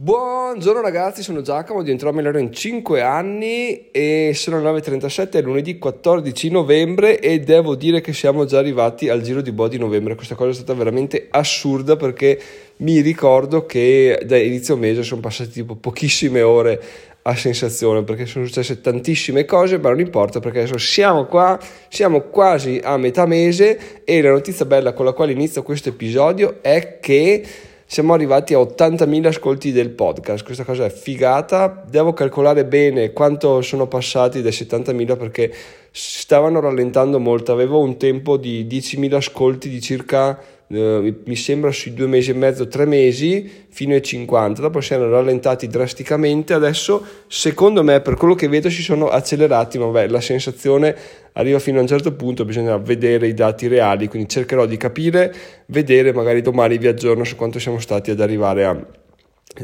Buongiorno ragazzi, sono Giacomo, diventerò migliore in 5 anni e sono le 9.37, è lunedì 14 novembre e devo dire che siamo già arrivati al giro di boh di novembre. Questa cosa è stata veramente assurda perché mi ricordo che da inizio mese sono passate tipo pochissime ore a sensazione perché sono successe tantissime cose, ma non importa perché adesso siamo qua, siamo quasi a metà mese e la notizia bella con la quale inizio questo episodio è che siamo arrivati a 80.000 ascolti del podcast, questa cosa è figata, devo calcolare bene quanto sono passati dai 70.000 perché stavano rallentando molto, avevo un tempo di 10.000 ascolti di circa eh, mi sembra sui due mesi e mezzo, tre mesi fino ai 50, dopo si erano rallentati drasticamente, adesso secondo me per quello che vedo si sono accelerati, ma beh, la sensazione arriva fino a un certo punto, bisogna vedere i dati reali, quindi cercherò di capire, vedere, magari domani vi aggiorno su quanto siamo stati ad arrivare a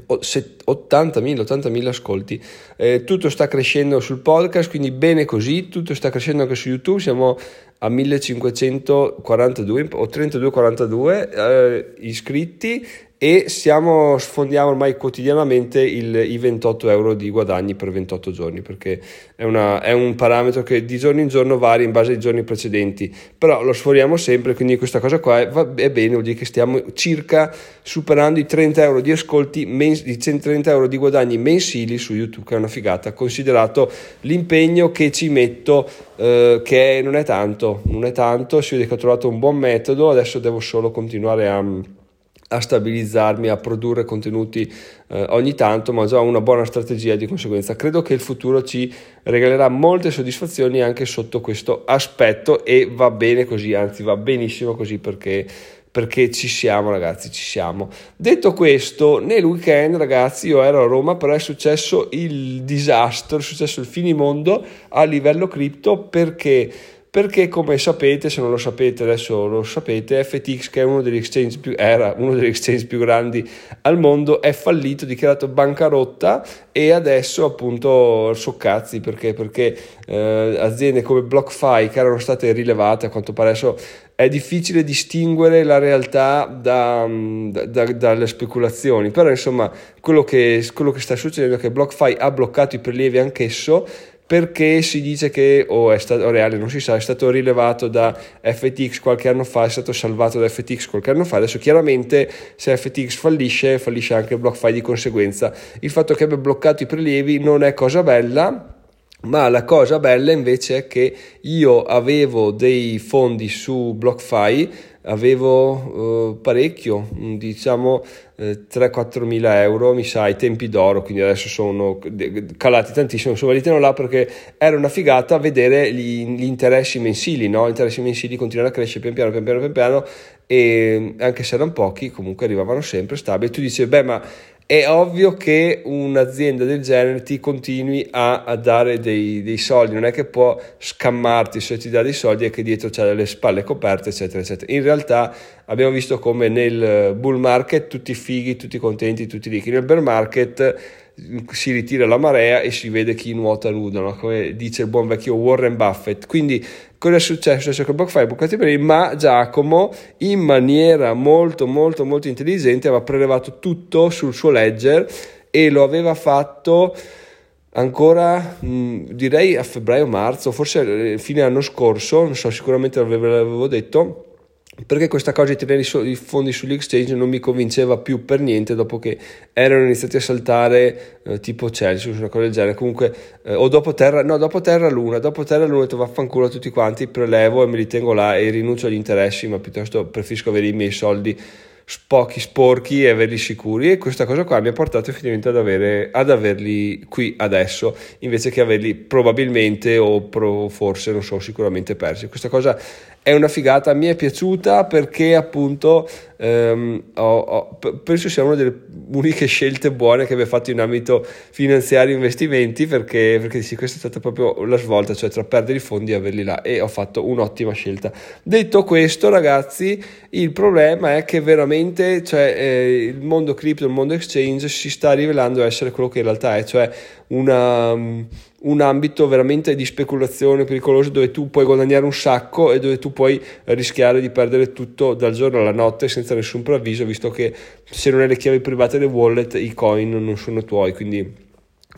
80.000, 80.000 ascolti. Eh, tutto sta crescendo sul podcast, quindi bene così, tutto sta crescendo anche su YouTube, siamo a 1542 o 3242 eh, iscritti e siamo, sfondiamo ormai quotidianamente il, i 28 euro di guadagni per 28 giorni perché è, una, è, un parametro che di giorno in giorno varia in base ai giorni precedenti. Però lo sforiamo sempre quindi questa cosa qua è, va, è bene vuol dire che stiamo circa superando i 30 euro di ascolti mens- i 130 euro di guadagni mensili su YouTube che è una figata considerato l'impegno che ci metto eh, che non è tanto non è tanto si vede che ho trovato un buon metodo adesso devo solo continuare a a stabilizzarmi, a produrre contenuti eh, ogni tanto, ma ho già una buona strategia di conseguenza. Credo che il futuro ci regalerà molte soddisfazioni anche sotto questo aspetto e va bene così, anzi va benissimo così perché perché ci siamo ragazzi, ci siamo. Detto questo, nel weekend ragazzi io ero a Roma, però è successo il disastro, è successo il finimondo a livello cripto perché perché come sapete, se non lo sapete adesso lo sapete, FTX che uno più, era uno degli exchange più grandi al mondo è fallito, dichiarato bancarotta e adesso appunto soccazzi perché, perché eh, aziende come BlockFi che erano state rilevate a quanto pare adesso è difficile distinguere la realtà da, da, da, dalle speculazioni però insomma quello che, quello che sta succedendo è che BlockFi ha bloccato i prelievi anch'esso perché si dice che, o è stato reale, non si sa, è stato rilevato da FTX qualche anno fa, è stato salvato da FTX qualche anno fa, adesso chiaramente se FTX fallisce, fallisce anche BlockFi di conseguenza. Il fatto che abbia bloccato i prelievi non è cosa bella, ma la cosa bella invece è che io avevo dei fondi su BlockFi avevo uh, parecchio, diciamo eh, 3-4 mila euro, mi sa, ai tempi d'oro, quindi adesso sono calati tantissimo, insomma li tengo là perché era una figata vedere gli, gli interessi mensili, no? Gli interessi mensili continuano a crescere pian piano, pian piano, pian piano e anche se erano pochi comunque arrivavano sempre stabili. Tu dici, beh ma è ovvio che un'azienda del genere ti continui a, a dare dei, dei, soldi, non è che può scammarti se ti dà dei soldi e che dietro c'è le spalle coperte, eccetera, eccetera. In realtà abbiamo visto come nel bull market tutti fighi, tutti contenti, tutti ricchi, nel bear market si ritira la marea e si vede chi nuota nudo, no? come dice il buon vecchio Warren Buffett. Quindi cosa è successo? È successo che BlockFi è bucati per ma Giacomo in maniera molto molto molto intelligente aveva prelevato tutto sul suo ledger e lo aveva fatto ancora mh, direi a febbraio-marzo, forse eh, fine anno scorso, non so, sicuramente l'avevo detto perché questa cosa di tenere i fondi sugli exchange non mi convinceva più per niente dopo che erano iniziati a saltare eh, tipo Chelsea una cosa del genere. Comunque eh, o dopo terra no dopo terra luna dopo terra luna ho detto vaffanculo a tutti quanti prelevo e me li tengo là e rinuncio agli interessi ma piuttosto preferisco avere i miei soldi pochi sporchi e averli sicuri. E questa cosa qua mi ha portato effettivamente ad, avere, ad averli qui adesso invece che averli probabilmente o pro, forse non so sicuramente persi. Questa cosa è una figata, mi è piaciuta perché appunto ehm, ho, ho, penso sia una delle uniche scelte buone che abbia fatto in ambito finanziario e investimenti perché, perché sì, questa è stata proprio la svolta, cioè tra perdere i fondi e averli là e ho fatto un'ottima scelta. Detto questo ragazzi, il problema è che veramente cioè, eh, il mondo cripto, il mondo exchange si sta rivelando essere quello che in realtà è, cioè una un ambito veramente di speculazione pericoloso dove tu puoi guadagnare un sacco e dove tu puoi rischiare di perdere tutto dal giorno alla notte senza nessun preavviso, visto che se non hai le chiavi private del wallet i coin non sono tuoi, quindi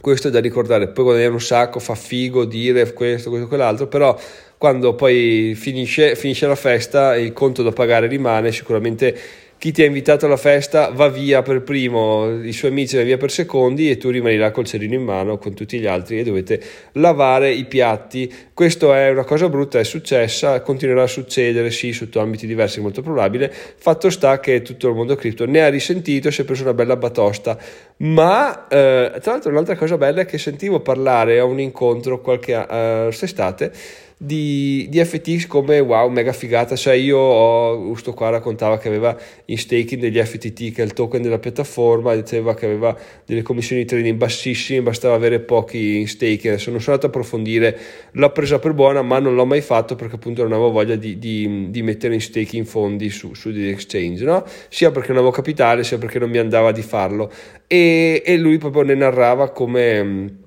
questo è da ricordare, poi guadagnare un sacco, fa figo dire questo, questo, quell'altro, però quando poi finisce, finisce la festa il conto da pagare rimane sicuramente chi ti ha invitato alla festa va via per primo, i suoi amici vanno via per secondi e tu rimani là col cerino in mano con tutti gli altri e dovete lavare i piatti. Questo è una cosa brutta, è successa, continuerà a succedere, sì, sotto ambiti diversi, molto probabile. Fatto sta che tutto il mondo cripto ne ha risentito, si è preso una bella batosta. Ma eh, tra l'altro un'altra cosa bella è che sentivo parlare a un incontro qualche uh, quest'estate di, di, FTX come wow, mega figata. Cioè, io ho, questo qua raccontava che aveva in staking degli FTT, che è il token della piattaforma, diceva che aveva delle commissioni di trading bassissime, bastava avere pochi in staking. Adesso non sono andato a approfondire, l'ho presa per buona, ma non l'ho mai fatto perché appunto non avevo voglia di, di, di mettere in staking fondi su, su degli exchange, no? sia perché non avevo capitale, sia perché non mi andava di farlo. E, e lui proprio ne narrava come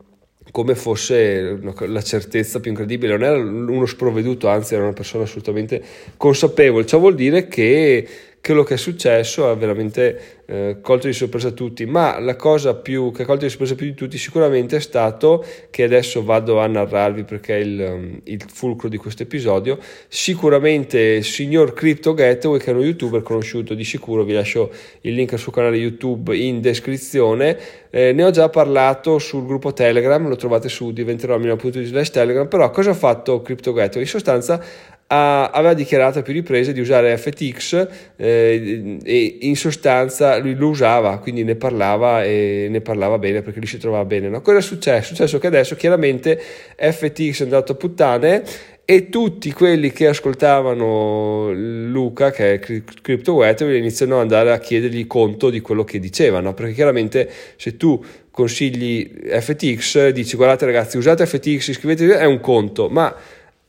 come fosse la certezza più incredibile, non era uno sprovveduto, anzi era una persona assolutamente consapevole. Ciò vuol dire che quello che è successo ha veramente eh, colto di sorpresa tutti, ma la cosa più, che ha colto di sorpresa più di tutti sicuramente è stato, che adesso vado a narrarvi perché è il, um, il fulcro di questo episodio, sicuramente il signor Crypto Gateway che è uno youtuber conosciuto di sicuro, vi lascio il link al suo canale YouTube in descrizione, eh, ne ho già parlato sul gruppo Telegram, lo trovate su diventerò.it slash Telegram, però cosa ha fatto Crypto Gateway? In sostanza ha, aveva dichiarato a più riprese di usare FTX eh, e in sostanza lui lo usava, quindi ne parlava e ne parlava bene perché lui si trovava bene. No? Cosa è successo? È successo che adesso chiaramente FTX è andato a puttane e tutti quelli che ascoltavano Luca, che è CryptoWet, iniziano ad andare a chiedergli conto di quello che dicevano, perché chiaramente se tu consigli FTX, dici guardate ragazzi usate FTX, iscrivetevi, è un conto, ma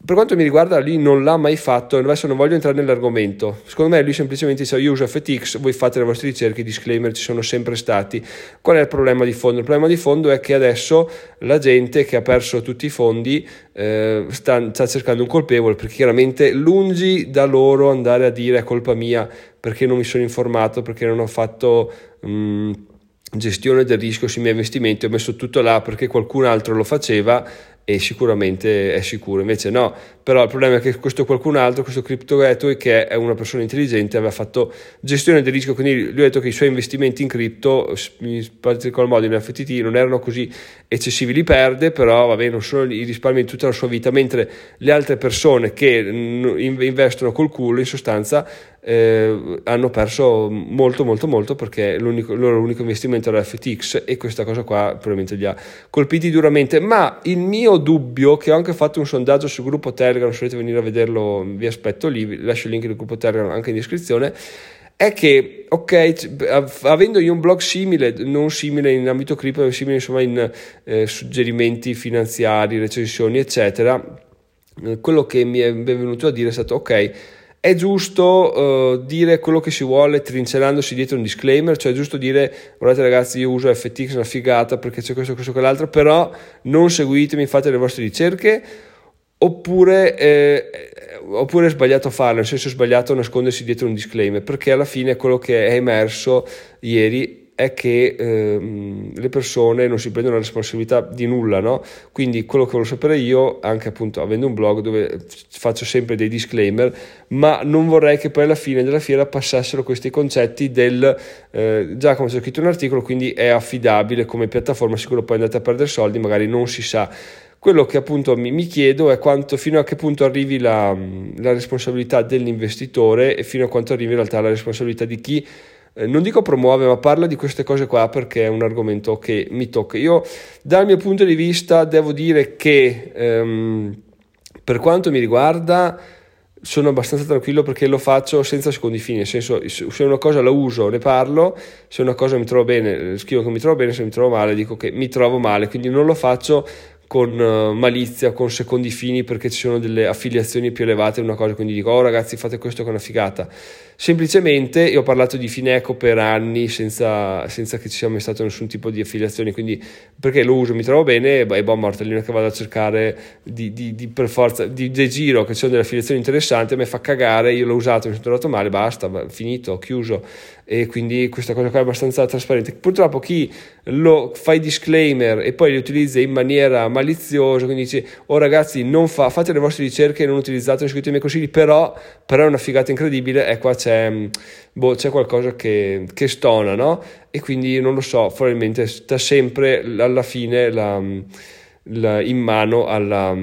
per quanto mi riguarda, lui non l'ha mai fatto. Adesso non voglio entrare nell'argomento. Secondo me, lui semplicemente dice: Io uso FTX, voi fate le vostre ricerche. I disclaimer ci sono sempre stati. Qual è il problema di fondo? Il problema di fondo è che adesso la gente che ha perso tutti i fondi eh, sta, sta, cercando un colpevole perché chiaramente lungi da loro andare a dire è colpa mia perché non mi sono informato, perché non ho fatto. Mh, gestione del rischio sui miei investimenti, ho messo tutto là perché qualcun altro lo faceva e sicuramente è sicuro. Invece no, però il problema è che questo qualcun altro, questo Crypto Gateway, che è una persona intelligente, aveva fatto gestione del rischio, quindi lui ha detto che i suoi investimenti in cripto, in particolar modo in FTT, non erano così eccessivi, li perde, però vabbè, non sono i risparmi di tutta la sua vita, mentre le altre persone che investono col culo, in sostanza, eh, hanno perso molto molto molto perché il loro unico investimento era FTX e questa cosa qua probabilmente li ha colpiti duramente. Ma il mio dubbio che ho anche fatto un sondaggio sul gruppo Telegram se volete venire a vederlo vi aspetto lì lascio il link del gruppo Telegram anche in descrizione è che, ok, avendo io un blog simile, non simile in ambito cripto, ma simile insomma in eh, suggerimenti finanziari, recensioni, eccetera, quello che mi è venuto a dire è stato, ok, è giusto uh, dire quello che si vuole trincerandosi dietro un disclaimer, cioè è giusto dire guardate ragazzi io uso FTX una figata perché c'è questo, questo, quell'altro, però non seguitemi, fate le vostre ricerche, oppure, eh, oppure è sbagliato farlo, nel senso è sbagliato nascondersi dietro un disclaimer, perché alla fine quello che è emerso ieri è che ehm, le persone non si prendono la responsabilità di nulla, no? Quindi quello che voglio sapere io, anche appunto avendo un blog dove faccio sempre dei disclaimer, ma non vorrei che poi alla fine della fiera passassero questi concetti del eh, come c'è scritto un articolo, quindi è affidabile come piattaforma, sicuro poi andate a perdere soldi, magari non si sa. Quello che appunto mi, mi chiedo è quanto, fino a che punto arrivi la, la responsabilità dell'investitore e fino a quanto arrivi in realtà la responsabilità di chi non dico promuove, ma parla di queste cose qua perché è un argomento che mi tocca. Io, dal mio punto di vista, devo dire che ehm, per quanto mi riguarda, sono abbastanza tranquillo perché lo faccio senza secondi fini, nel senso se una cosa la uso ne parlo, se una cosa mi trovo bene scrivo che mi trovo bene, se mi trovo male dico che mi trovo male, quindi non lo faccio con uh, malizia, con secondi fini perché ci sono delle affiliazioni più elevate, una cosa, quindi dico, oh ragazzi fate questo che è una figata. Semplicemente io ho parlato di Fineco per anni senza, senza che ci sia mai stato nessun tipo di affiliazione, quindi perché lo uso, mi trovo bene e boh, mortellino che vado a cercare di, di, di per forza, di, di giro che ci sono delle affiliazioni interessanti, a me fa cagare, io l'ho usato, mi sono trovato male, basta, finito, chiuso e quindi questa cosa qua è abbastanza trasparente. Purtroppo chi lo fa i disclaimer e poi li utilizza in maniera maliziosa, quindi dice oh ragazzi non fa, fate le vostre ricerche, non utilizzate, non seguite i miei consigli, però, però è una figata incredibile e qua c'è, boh, c'è qualcosa che, che, stona, no? E quindi non lo so, probabilmente sta sempre alla fine la, la, in mano alla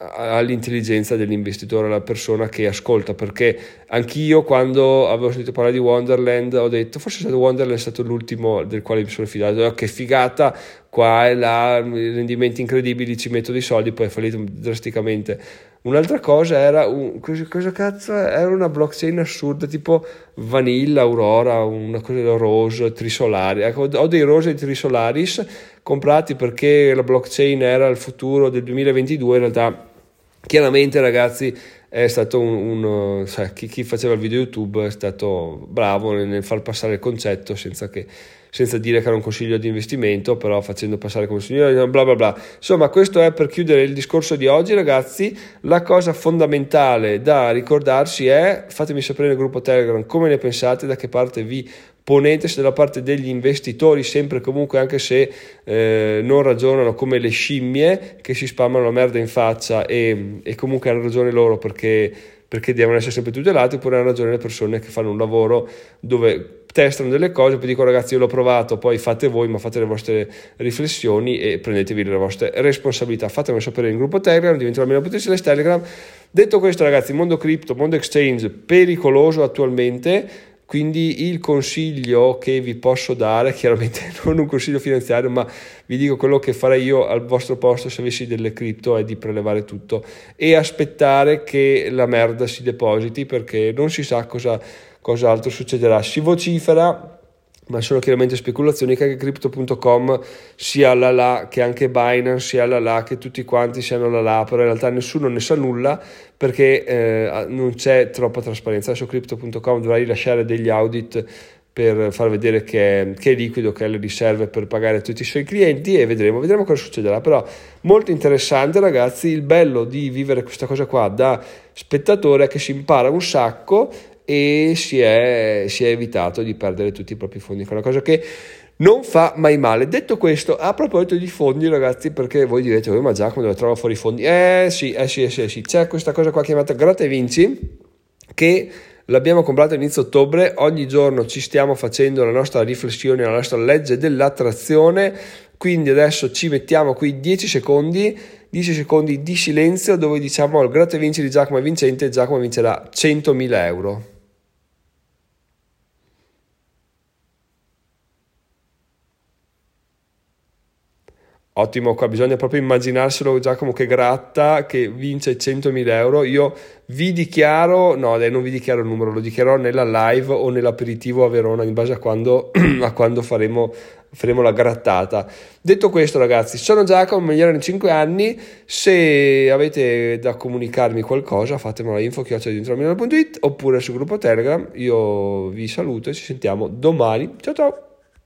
all'intelligenza dell'investitore, alla persona che ascolta, perché anch'io quando avevo sentito parlare di Wonderland ho detto, forse stato Wonderland è stato l'ultimo del quale mi sono fidato, oh, che figata, qua e là, rendimenti incredibili, ci metto dei soldi, poi è fallito drasticamente. Un'altra cosa era, un, cosa, cazzo era una blockchain assurda tipo Vanilla, Aurora, una cosa Rose, Trisolari, ecco, ho dei Rose e Trisolaris comprati perché la blockchain era il futuro del 2022, in realtà Chiaramente ragazzi è stato un, un cioè, chi, chi, faceva il video YouTube è stato bravo nel, nel far passare il concetto senza, che, senza, dire che era un consiglio di investimento, però facendo passare come consiglio bla bla bla. Insomma, questo è per chiudere il discorso di oggi, ragazzi. La cosa fondamentale da ricordarsi è fatemi sapere nel gruppo Telegram come ne pensate, da che parte vi ponetesi dalla parte degli investitori, sempre e comunque, anche se eh, non ragionano come le scimmie che si spammano la merda in faccia e, e comunque hanno ragione loro perché, perché devono essere sempre tutelati, oppure hanno ragione le persone che fanno un lavoro dove testano delle cose, poi dico ragazzi io l'ho provato, poi fate voi, ma fate le vostre riflessioni e prendetevi le vostre responsabilità. Fatemelo sapere in gruppo Telegram, diventerò almeno potenziale Telegram. Detto questo ragazzi, mondo cripto, mondo exchange pericoloso attualmente, quindi il consiglio che vi posso dare, chiaramente non un consiglio finanziario, ma vi dico quello che farei io al vostro posto se avessi delle cripto è di prelevare tutto e aspettare che la merda si depositi perché non si sa cosa, cosa altro succederà. Si vocifera ma sono chiaramente speculazioni che anche crypto.com sia la là che anche Binance sia la là che tutti quanti siano la là però in realtà nessuno ne sa nulla perché eh, non c'è troppa trasparenza adesso crypto.com dovrà rilasciare degli audit per far vedere che è, che è liquido, che ha le riserve per pagare tutti i suoi clienti e vedremo, vedremo cosa succederà. Però molto interessante ragazzi, il bello di vivere questa cosa qua da spettatore è che si impara un sacco e si è, si è evitato di perdere tutti i propri fondi, che è una cosa che non fa mai male. Detto questo, a proposito di fondi, ragazzi, perché voi direte, oh, ma Giacomo dove trova fuori i fondi? Eh sì, eh sì, eh sì, eh sì, c'è questa cosa qua chiamata Gratta e Vinci che l'abbiamo comprato inizio ottobre, ogni giorno ci stiamo facendo la nostra riflessione, la nostra legge dell'attrazione, quindi adesso ci mettiamo qui 10 secondi 10 secondi di silenzio dove diciamo al gratta e vinci di Giacomo vincente Giacomo vincerà 100.000 euro. Ottimo, qua bisogna proprio immaginarselo Giacomo che gratta, che vince 100.000 euro. Io vi dichiaro, no dai non vi dichiaro il numero, lo dichiarò nella live o nell'aperitivo a Verona in base a quando, a quando faremo, faremo, la grattata. Detto questo ragazzi, sono Giacomo, migliore in 5 anni, se avete da comunicarmi qualcosa fatemelo a info.it oppure sul gruppo Telegram, io vi saluto e ci sentiamo domani. Ciao ciao!